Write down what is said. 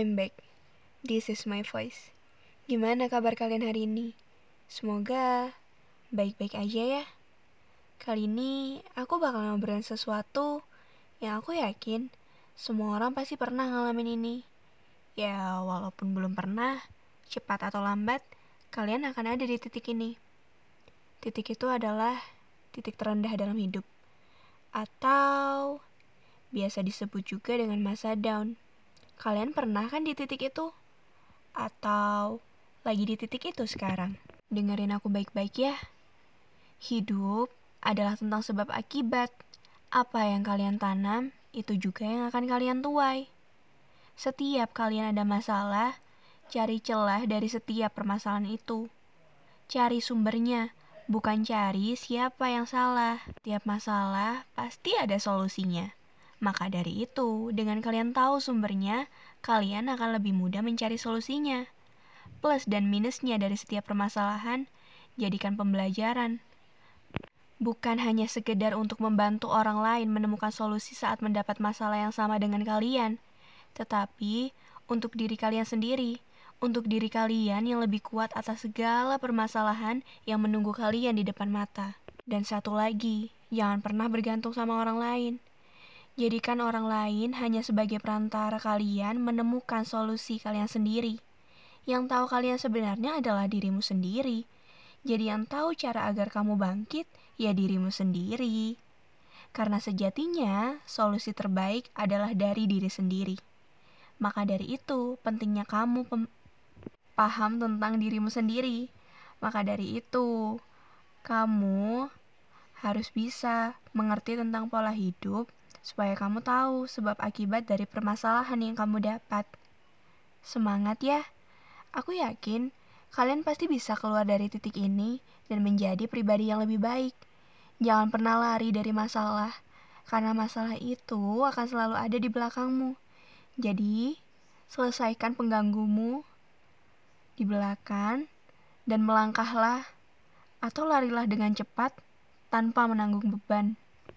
I'm back. This is my voice. Gimana kabar kalian hari ini? Semoga baik-baik aja ya. Kali ini aku bakal ngobrolin sesuatu yang aku yakin semua orang pasti pernah ngalamin ini. Ya, walaupun belum pernah, cepat atau lambat, kalian akan ada di titik ini. Titik itu adalah titik terendah dalam hidup. Atau biasa disebut juga dengan masa down. Kalian pernah kan di titik itu? Atau lagi di titik itu sekarang? Dengerin aku baik-baik ya. Hidup adalah tentang sebab akibat. Apa yang kalian tanam, itu juga yang akan kalian tuai. Setiap kalian ada masalah, cari celah dari setiap permasalahan itu. Cari sumbernya, bukan cari siapa yang salah. Tiap masalah pasti ada solusinya. Maka dari itu, dengan kalian tahu sumbernya, kalian akan lebih mudah mencari solusinya. Plus dan minusnya dari setiap permasalahan, jadikan pembelajaran. Bukan hanya sekedar untuk membantu orang lain menemukan solusi saat mendapat masalah yang sama dengan kalian, tetapi untuk diri kalian sendiri, untuk diri kalian yang lebih kuat atas segala permasalahan yang menunggu kalian di depan mata. Dan satu lagi, jangan pernah bergantung sama orang lain. Jadikan orang lain hanya sebagai perantara kalian menemukan solusi kalian sendiri. Yang tahu kalian sebenarnya adalah dirimu sendiri. Jadi yang tahu cara agar kamu bangkit, ya dirimu sendiri. Karena sejatinya, solusi terbaik adalah dari diri sendiri. Maka dari itu, pentingnya kamu paham tentang dirimu sendiri. Maka dari itu, kamu harus bisa mengerti tentang pola hidup supaya kamu tahu sebab akibat dari permasalahan yang kamu dapat. Semangat ya! Aku yakin kalian pasti bisa keluar dari titik ini dan menjadi pribadi yang lebih baik. Jangan pernah lari dari masalah, karena masalah itu akan selalu ada di belakangmu. Jadi, selesaikan pengganggumu di belakang dan melangkahlah atau larilah dengan cepat tanpa menanggung beban.